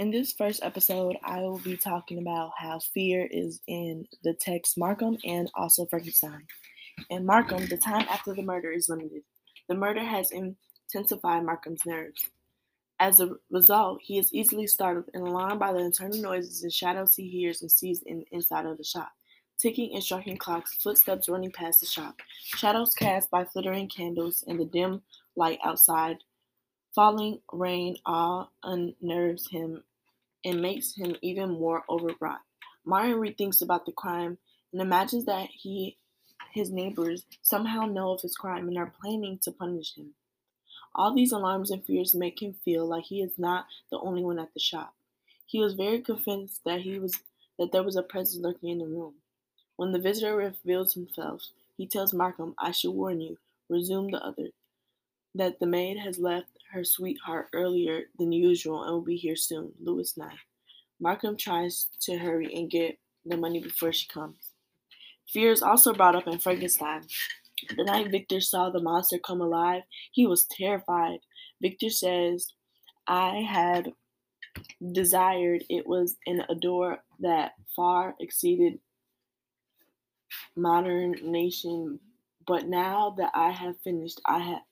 In this first episode, I will be talking about how fear is in the text Markham and also Frankenstein. In Markham, the time after the murder is limited. The murder has intensified Markham's nerves. As a result, he is easily startled and alarmed by the internal noises and shadows he hears and sees in inside of the shop. Ticking and striking clocks, footsteps running past the shop, shadows cast by flittering candles and the dim light outside. Falling rain all unnerves him and makes him even more overwrought. Martin rethinks about the crime and imagines that he his neighbors somehow know of his crime and are planning to punish him. All these alarms and fears make him feel like he is not the only one at the shop. He was very convinced that he was that there was a presence lurking in the room. When the visitor reveals himself, he tells Markham, I should warn you, resumed the other, that the maid has left her sweetheart earlier than usual and will be here soon. Louis 9. Markham tries to hurry and get the money before she comes. Fear is also brought up in Frankenstein. The night Victor saw the monster come alive, he was terrified. Victor says, I had desired it was an adore that far exceeded modern nation, but now that I have finished, I have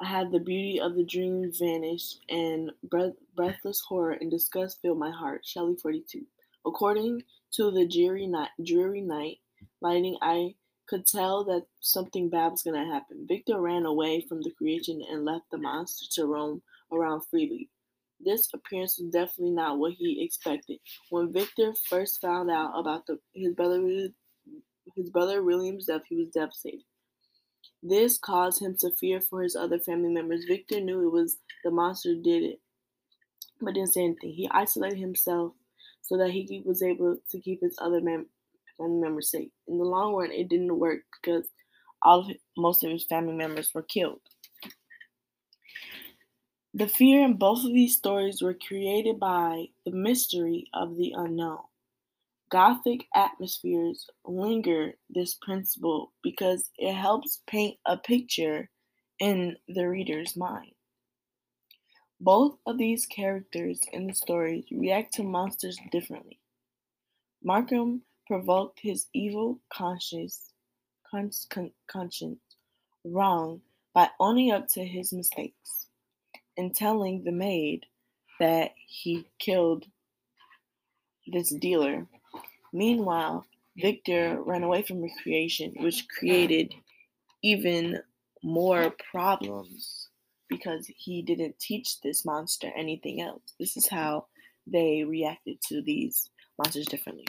I had the beauty of the dream vanish, and breath, breathless horror and disgust filled my heart. Shelley 42. According to the dreary night, dreary night lighting, I could tell that something bad was going to happen. Victor ran away from the creation and left the monster to roam around freely. This appearance was definitely not what he expected. When Victor first found out about the, his brother his brother William's death, he was devastated. This caused him to fear for his other family members. Victor knew it was the monster did it, but didn't say anything. He isolated himself so that he was able to keep his other mem- family members safe. In the long run, it didn't work because all of, most of his family members were killed. The fear in both of these stories were created by the mystery of the unknown. Gothic atmospheres linger this principle because it helps paint a picture in the reader's mind. Both of these characters in the stories react to monsters differently. Markham provoked his evil conscience, conscience wrong by owning up to his mistakes and telling the maid that he killed this dealer Meanwhile, Victor ran away from recreation, which created even more problems because he didn't teach this monster anything else. This is how they reacted to these monsters differently.